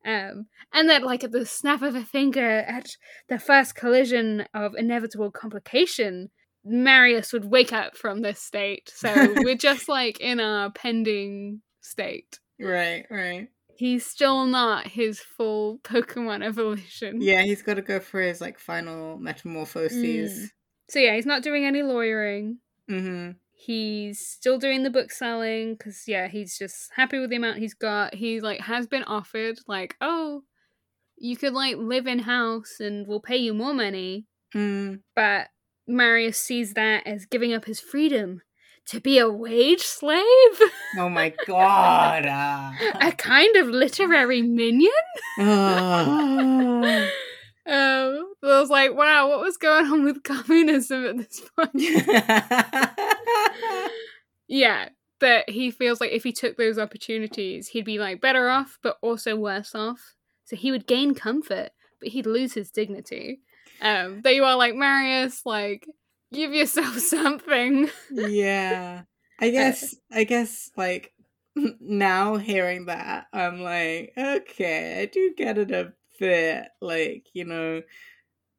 Um, and that, like, at the snap of a finger, at the first collision of inevitable complication, Marius would wake up from this state. So we're just like in a pending state. Right, right. He's still not his full Pokemon evolution. Yeah, he's got to go for his like final metamorphoses. Mm. So yeah, he's not doing any lawyering. Mm-hmm. He's still doing the book selling because yeah, he's just happy with the amount he's got. He like has been offered like, oh, you could like live in house and we'll pay you more money. Mm. But Marius sees that as giving up his freedom to be a wage slave. Oh my god. Uh... a kind of literary minion? Uh... Um, so I was like, wow, what was going on with communism at this point? yeah, but he feels like if he took those opportunities, he'd be like better off, but also worse off. So he would gain comfort, but he'd lose his dignity. Um, that you are like Marius, like give yourself something. yeah, I guess. I guess like now hearing that, I'm like, okay, I do get it a bit. Like you know,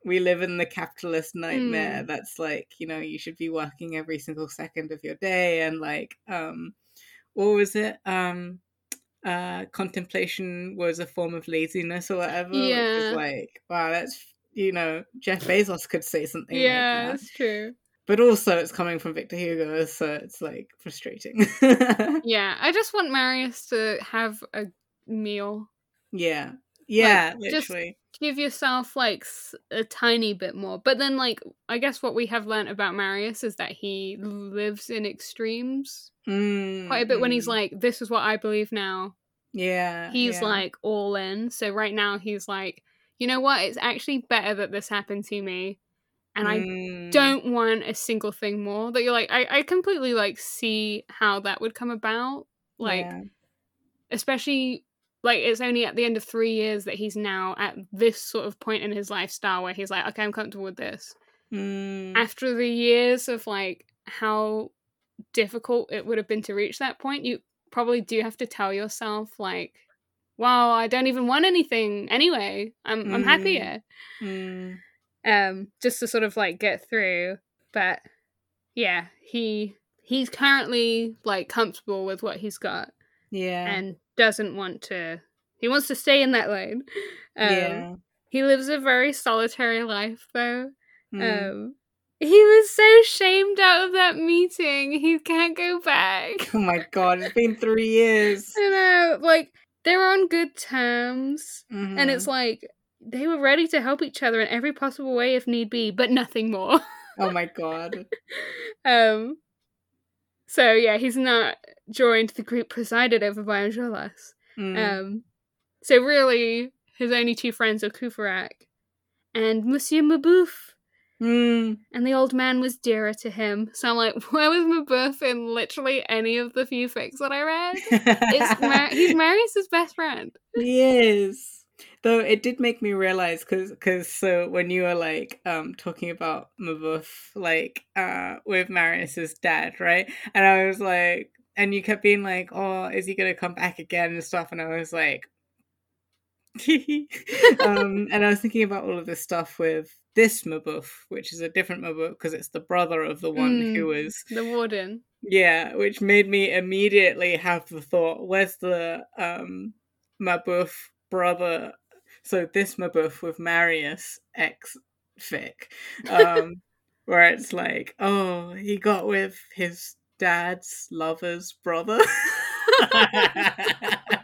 we live in the capitalist nightmare. Mm. That's like you know, you should be working every single second of your day, and like, um, what was it? Um, uh contemplation was a form of laziness or whatever yeah like wow that's you know, Jeff Bezos could say something. Yeah, like that's true. But also, it's coming from Victor Hugo, so it's like frustrating. yeah, I just want Marius to have a meal. Yeah, yeah, like, literally. Just give yourself like a tiny bit more. But then, like, I guess what we have learned about Marius is that he lives in extremes mm, quite a bit. When he's mm. like, "This is what I believe now." Yeah, he's yeah. like all in. So right now, he's like you know what? It's actually better that this happened to me. and I Mm. don't want a single thing more. That you're like, I, I completely like see how that would come about. Like, Yeah. especially like it's only at the end of three years that he's now at this sort of point in his lifestyle where he's like, okay, I'm comfortable with this. Mm. After the years of like how difficult it would have been to reach that point, you probably do have to tell yourself like, wow, I don't even want anything anyway. I'm I'm Mm. happier. Mm. Um, just to sort of like get through. But yeah, he he's currently like comfortable with what he's got Yeah. and doesn't want to he wants to stay in that lane. Um, yeah. he lives a very solitary life though. Mm. Um he was so shamed out of that meeting. He can't go back. oh my god, it's been three years. you know, like they're on good terms and Mhm. it's like they were ready to help each other in every possible way if need be, but nothing more. oh my god. um so yeah, he's not joined the group presided over by Enjolras. Mm. Um so really his only two friends are Courfeyrac and Monsieur Mabeuf. Mm. And the old man was dearer to him. So I'm like, where was Mabeuf in literally any of the few fics that I read? It's Mar- he's Marius's best friend. he is. Though it did make me realize, because cause, so when you were like um talking about Mabeuf, like uh with Marius's dad, right? And I was like, and you kept being like, oh, is he gonna come back again and stuff? And I was like, um, and I was thinking about all of this stuff with this Mabeuf, which is a different Mabeuf because it's the brother of the one Mm. who was The warden. yeah, which made me immediately have the thought, where's the um Mabeuf brother? So this Mabeuf with Marius ex fic. Um where it's like, oh, he got with his dad's lover's brother.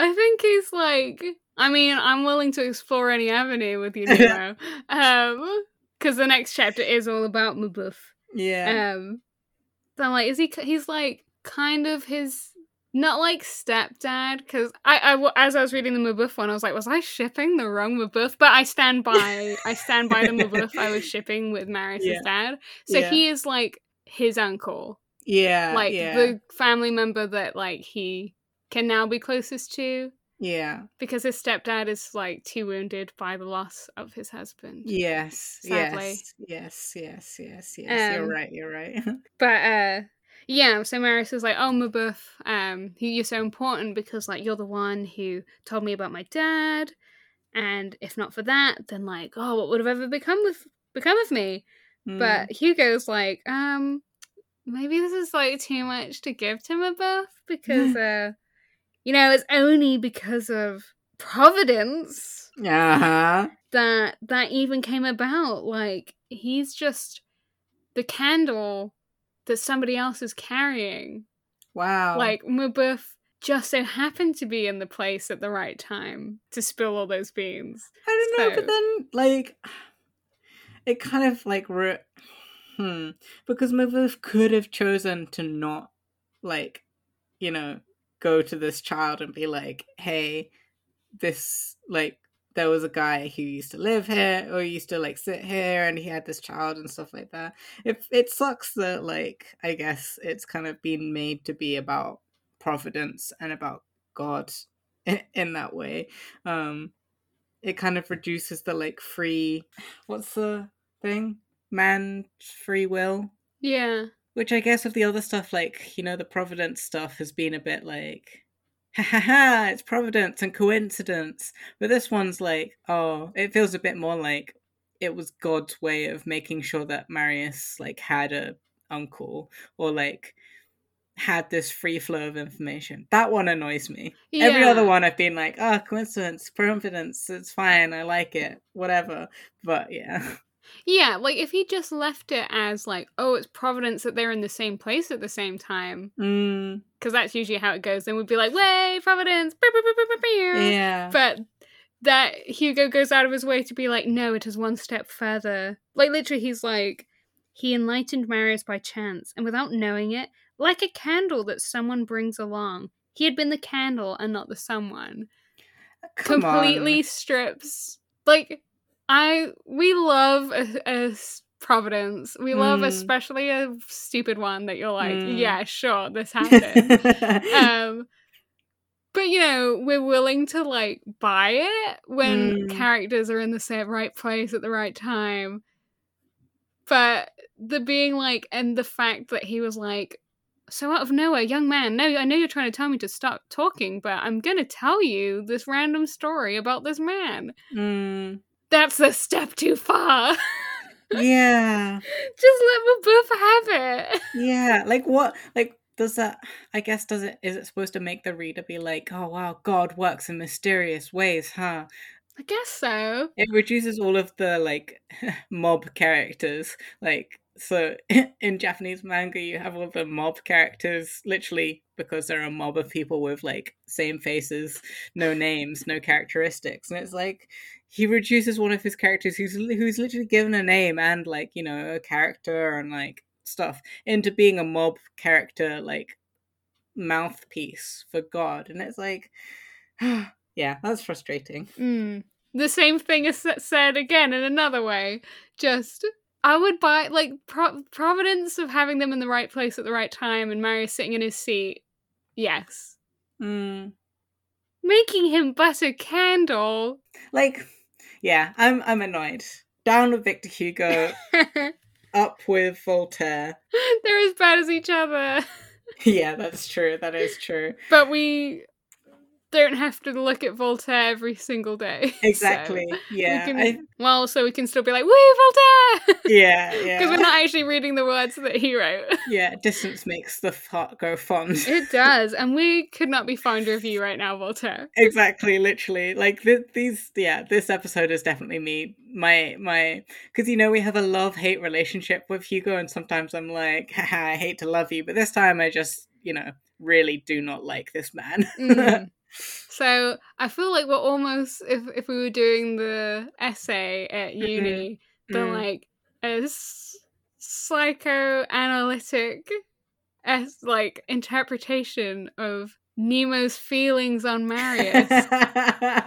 I think he's like. I mean, I'm willing to explore any avenue with you, Nemo. um, because the next chapter is all about Mabeuf. yeah. Um, so I'm like, is he? He's like kind of his. Not like stepdad, because I, I, as I was reading the Mabeuf one, I was like, was I shipping the wrong Mabeuf? But I stand by, I stand by the Mabeuf I was shipping with Marius's Yeah. dad. So Yeah. he is like his uncle, yeah. like yeah. the family member that like he can now be closest to yeah. because his stepdad is like too wounded by the loss of his husband. Yes. Sadly. Yes. Yes. Yes. Yes. Yes. you're Um, right. You're right. But uh yeah, so Marius is like, "Oh, Mabeuf, um, you're so important because like you're the one who told me about my dad, and if not for that, then like, oh, what would have ever become with become of me?" Mm. But Hugo's like, um, maybe this is like too much to give to Mabeuf because uh, you know, it's only because of Providence uh-huh. that that even came about. Like he's just the candle that somebody else is carrying. Wow. Like Mabeuf just so happened to be in the place at the right time to spill all those beans. I don't know, so- but then like it kind of like re- hmm because Mabeuf could have chosen to not like you know go to this child and be like, hey, this like there was a guy who used to live here or used to like sit here and he had this child and stuff like that. It it sucks that like I guess it's kind of been made to be about providence and about God in, in that way. Um it kind of reduces the like free what's the thing? Man free will Yeah. Which I guess of the other stuff, like, you know, the Providence stuff has been a bit like, ha ha ha, it's Providence and coincidence. But this one's like, oh, it feels a bit more like it was God's way of making sure that Marius, like, had a uncle or, like, had this free flow of information. That one annoys me. Every other one I've been like, oh, coincidence, Providence, it's fine, I like it, whatever. But yeah. Yeah, like if he just left it as like, oh, it's Providence that they're in the same place at the same time, Mm, because that's usually how it goes. Then we'd be like, way Providence, Bow, bow, bow, bow, bow, bow." yeah. but that Hugo goes out of his way to be like, no, it is one step further. Like literally, he's like, he enlightened Marius by chance, and without knowing it, like a candle that someone brings along. He had been the candle and not the someone. Come on. completely strips like I we love a, a Providence. We love Mm. especially a stupid one that you're like, Mm. yeah, sure, this happened. um but you know we're willing to like buy it when Mm. characters are in the right place at the right time but the being like and the fact that he was like so out of nowhere young man no i know you're trying to tell me to stop talking but i'm gonna tell you this random story about this man Mm, that's a step too far yeah. just let Mabeuf have it Yeah, like what? Like does that? I guess does it? Is it supposed to make the reader be like, "Oh wow, God works in mysterious ways, huh?" i guess so It reduces all of the like mob characters. Like so, in Japanese manga, you have all the mob characters literally because they're a mob of people with like same faces, no names, no characteristics, and it's like he reduces one of his characters who's who's literally given a name and like you know a character and like stuff into being a mob character like mouthpiece for God, and it's like, yeah, that's frustrating. Mm. The same thing is said again in another way. Just, I would buy, like, pro- Providence of having them in the right place at the right time and Marius sitting in his seat. Yes. Mm. Making him butt a candle. Like, yeah, I'm I'm annoyed. Down with Victor Hugo, up with Voltaire. They're as bad as each other. yeah, that's true. That is true. But we don't have to look at Voltaire every single day. so Exactly. yeah. we can, I- well, so we can still be like, woo, Voltaire! yeah. Because we're not actually reading the words that he wrote. yeah. Distance makes the heart go fond. It does, and we could not be fonder of you right now, Voltaire. exactly. Literally. Like th- these. Yeah. This episode is definitely me. My my. Because you know we have a love hate relationship with Hugo, and sometimes I'm like, Haha, I hate to love you, but this time I just you know really do not like this man. Mm. So I feel like we're almost if if we were doing the essay at uni, the Mm. like a s- psychoanalytic as like interpretation of Nemo's feelings on Marius.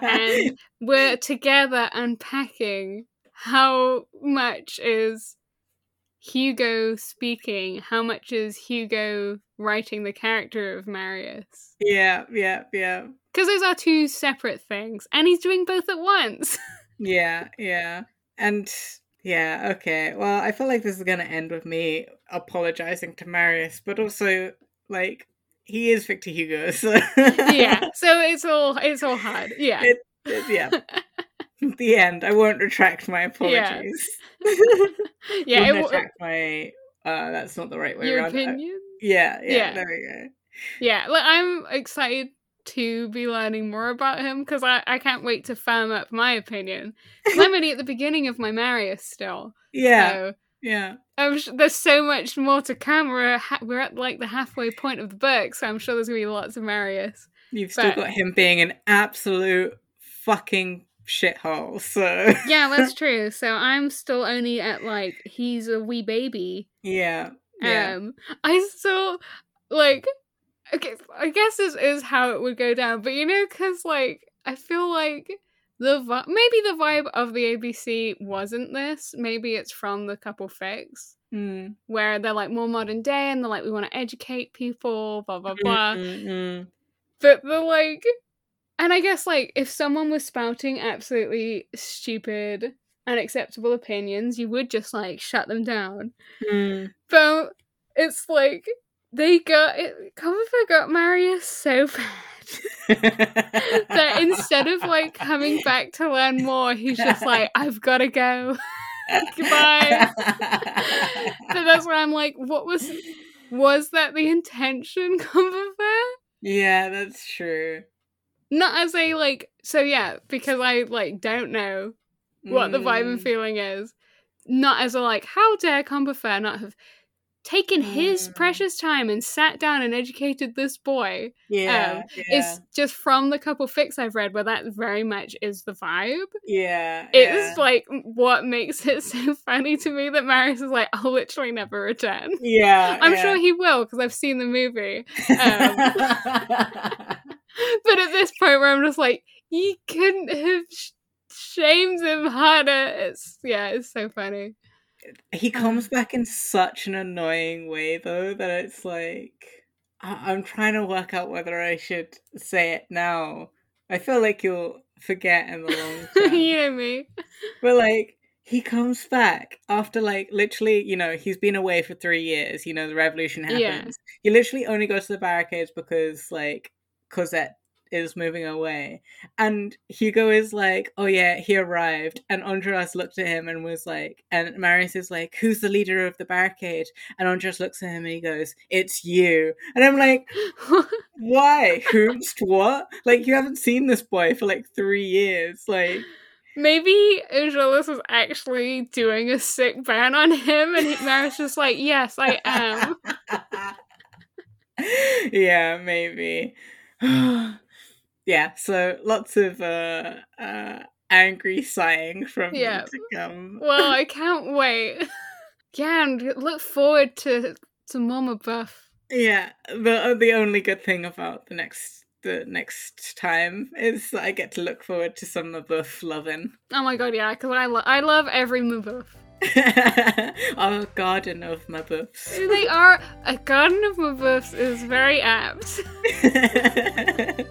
and we're together unpacking how much is Hugo speaking, how much is Hugo writing the character of Marius. yeah. Yeah. Yeah. Because those are two separate things, and he's doing both at once. Yeah, yeah. And yeah, okay. Well, I feel like this is going to end with me apologizing to Marius, but also like he is Victor Hugo, so yeah, so it's all it's all hard. Yeah, It- it- yeah. the end. I won't retract my apologies. yeah. Won't It, w- retract my uh that's not the right way your around. Opinion. yeah, yeah, Yeah. there we go. Yeah, like I'm excited to be learning more about him because I, I can't wait to firm up my opinion. I'm only at the beginning of my Marius still. Yeah, So yeah. Sh- there's so much more to come. We're ha- we're at like the halfway point of the book, so I'm sure there's gonna be lots of Marius. You've still got him being an absolute fucking shithole, so Yeah, that's true. So I'm still only at like he's a wee baby. yeah. Yeah. Um, I still like. Okay, I guess this is how it would go down, but you know, because like I feel like the vi- maybe the vibe of the ABC wasn't this. Maybe it's from the couple fix Mm. where they're like more modern day and they're like we want to educate people, blah blah blah. Mm, mm, But the like, and I guess like if someone was spouting absolutely stupid, unacceptable opinions, you would just like shut them down. mm. But it's like they got it. Combeferre got Marius so bad that instead of like coming back to learn more, he's just like, I've got to go. Goodbye. But that's why I'm like, what was was that the intention, Combeferre? yeah, that's true. Not as a like, so yeah, because I like don't know what the vibe and Mm. feeling is. Not as a like, how dare Combeferre not have taken his Mm. precious time and sat down and educated this boy. Yeah, um, yeah, It's just from the couple fix I've read where that very much is the vibe. yeah. It's yeah. like what makes it so funny to me that Marius is like, I'll literally never return. yeah. I'm yeah. sure he will because I've seen the movie. um, But at this point where I'm just like, you couldn't have sh- shames him harder. It's yeah, it's so funny. He um, comes back in such an annoying way though that it's like I- I'm trying to work out whether I should say it now. I feel like you'll forget in the long term. you know me. But like he comes back after like literally, you know, he's been away for three years. You know, the revolution happens. Yeah. He literally only goes to the barricades because like Cosette is moving away, and Hugo is like, "Oh yeah, he arrived." And Enjolras looked at him and was like, and Marius is like, "Who's the leader of the barricade?" And Enjolras looks at him and he goes, "It's you." And I'm like, "Why? Who's what? Like you haven't seen this boy for like three years, like." Maybe Enjolras was actually doing a sick ban on him, and Marius just like, "Yes, I am." yeah, maybe. yeah, so lots of uh, uh, angry sighing from Yeah. to come. Well, I can't wait. Yeah, and look forward to to Mama Buff. Yeah, the the only good thing about the next the next time is that I get to look forward to some Mabeuf loving. Oh my god, yeah, because I lo- I love every Mabeuf. Our garden of Mabeufs. They are a garden of Mabeufs is very apt.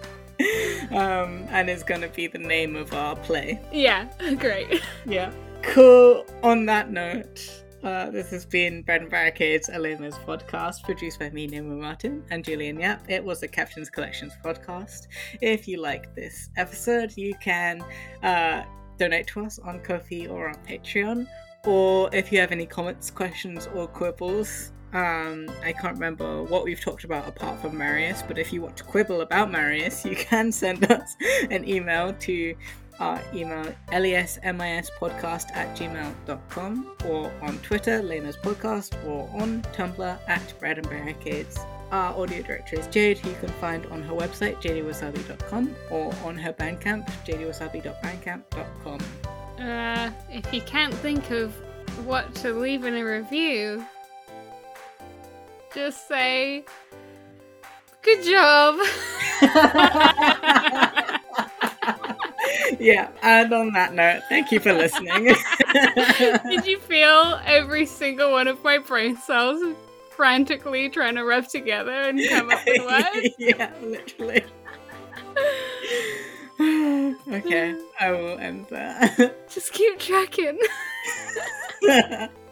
um, and it's gonna be the name of our play. Yeah, great. Yeah. Cool. On that note, uh, this has been Bread and Barricades, a Les Mis podcast, produced by me, Nemo Martin, and Julian Yap. It was a Captain's Collections podcast. If you like this episode, you can uh, donate to us on Ko-fi or on Patreon. Or if you have any comments, questions, or quibbles, um, I can't remember what we've talked about apart from Marius, but if you want to quibble about Marius, you can send us an email to our email lesmispodcast at gmail.com or on Twitter, Les Mis Podcast, or on Tumblr at Bread and Barricades. Our audio director is Jade, who you can find on her website, jdwasabi.com, or on her Bandcamp, jdwasabi.bandcamp.com. Uh, if you can't think of what to leave in a review, just say, "Good job." yeah, and on that note, thank you for listening. Did you feel every single one of my brain cells frantically trying to rub together and come up with words? yeah, literally. Okay, I will end there. Just keep tracking.